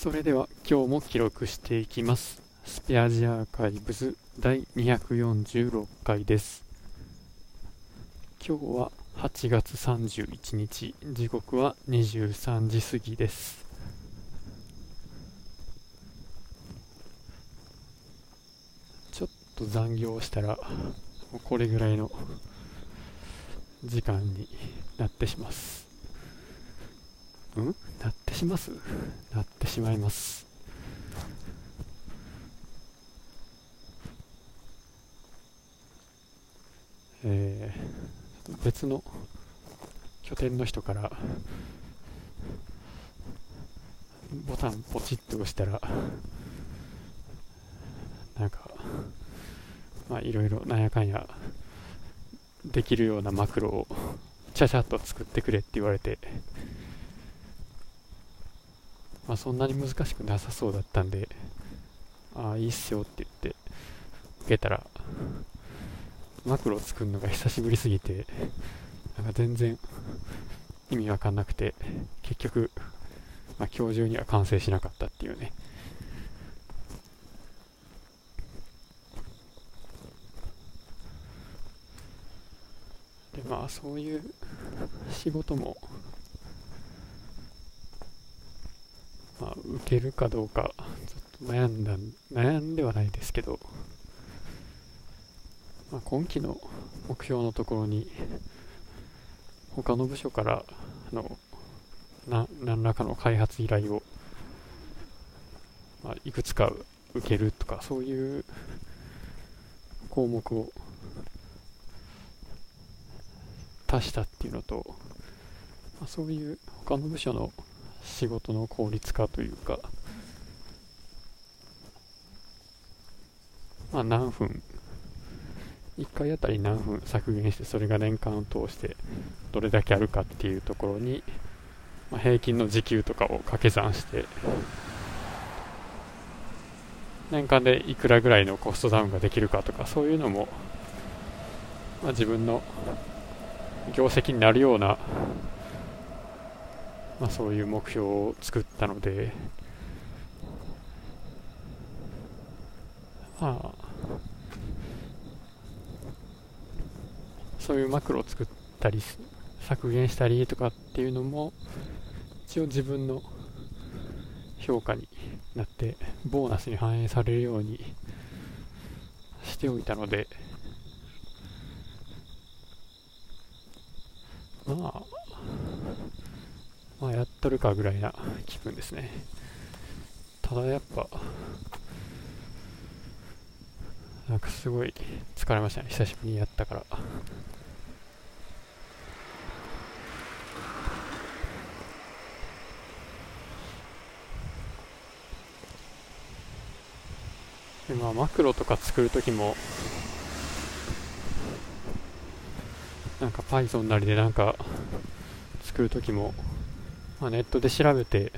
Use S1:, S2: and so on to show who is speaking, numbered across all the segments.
S1: それでは今日も記録していきます。スペアジアーカイブズ第246回です。今日は8月31日。時刻は23時過ぎです。ちょっと残業したらこれぐらいの時間になってします。うん？なってします。なってしまいます。えー、別の拠点の人からボタンポチッと押したらなんかまあいろいろなんやかんやできるようなマクロをちゃちゃっと作ってくれって言われてまあそんなに難しくなさそうだったんでああいいっすよって言って受けたらマクロ作るのが久しぶりすぎてなんか全然意味わかんなくて結局、まあ、今日中には完成しなかったっていうね。でまあそういう仕事もまあ受けるかどうかちょっと悩んだ悩んではないですけどまあ、今期の目標のところに他の部署からあのな何らかの開発依頼を、まあ、いくつか受けるとかそういう項目を足したっていうのと、まあ、そういう他の部署の仕事の効率化というか、まあ、何分1回あたり何分削減してそれが年間を通してどれだけあるかっていうところに、まあ、平均の時給とかを掛け算して年間でいくらぐらいのコストダウンができるかとかそういうのも、まあ、自分の業績になるような、まあ、そういう目標を作ったのでまあそういうマクロを作ったり削減したりとかっていうのも一応自分の評価になってボーナスに反映されるようにしておいたのでまあまあやっとるかぐらいな気分ですね。ただやっぱなんかすごい疲れましたね。久しぶりにやったから。でまあ、マクロとか作るときも、なんか Python なりでなんか作るときも、まあ、ネットで調べて、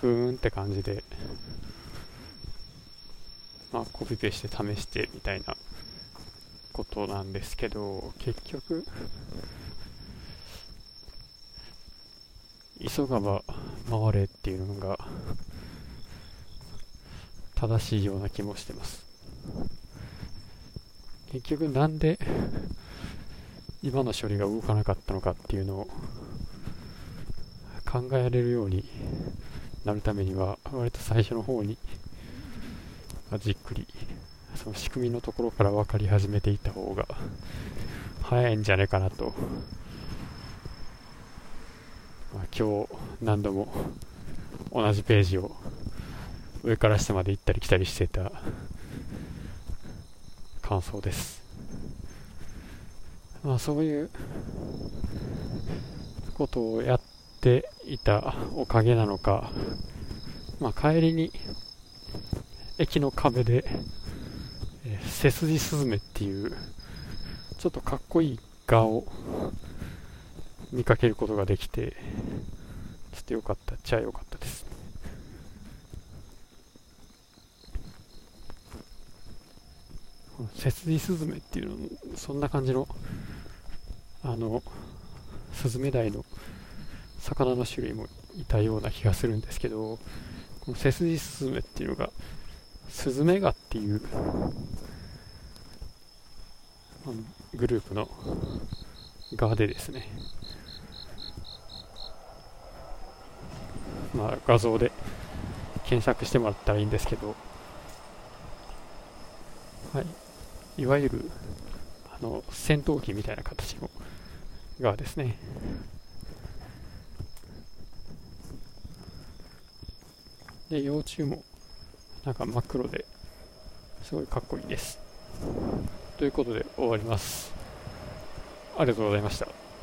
S1: ふーんって感じで、まあ、コピペして試してみたいなことなんですけど、結局、急がば回れっていうのが、正しいような気もしてます。結局なんで今の処理が動かなかったのかっていうのを考えられるようになるためには割と最初の方にじっくりその仕組みのところから分かり始めていった方が早いんじゃないかなと、まあ、今日何度も同じページを上から下まで行ったり来たりしてた感想です。まあそういうことをやっていたおかげなのか、まあ、帰りに駅の壁で、えー、背筋スズメっていうちょっとかっこいい画を見かけることができてちょっと良かったっちゃ良かったです。セスジスズメっていうのそんな感じのあのスズメダイの魚の種類もいたような気がするんですけどこの背筋スズメっていうのがスズメガっていうグループの側でですね。まあ画像で検索してもらったらいいんですけど。はい。いわゆるあの戦闘機みたいな形の側ですね。で幼虫もなんか真っ黒ですごいかっこいいです。ということで終わります。ありがとうございました。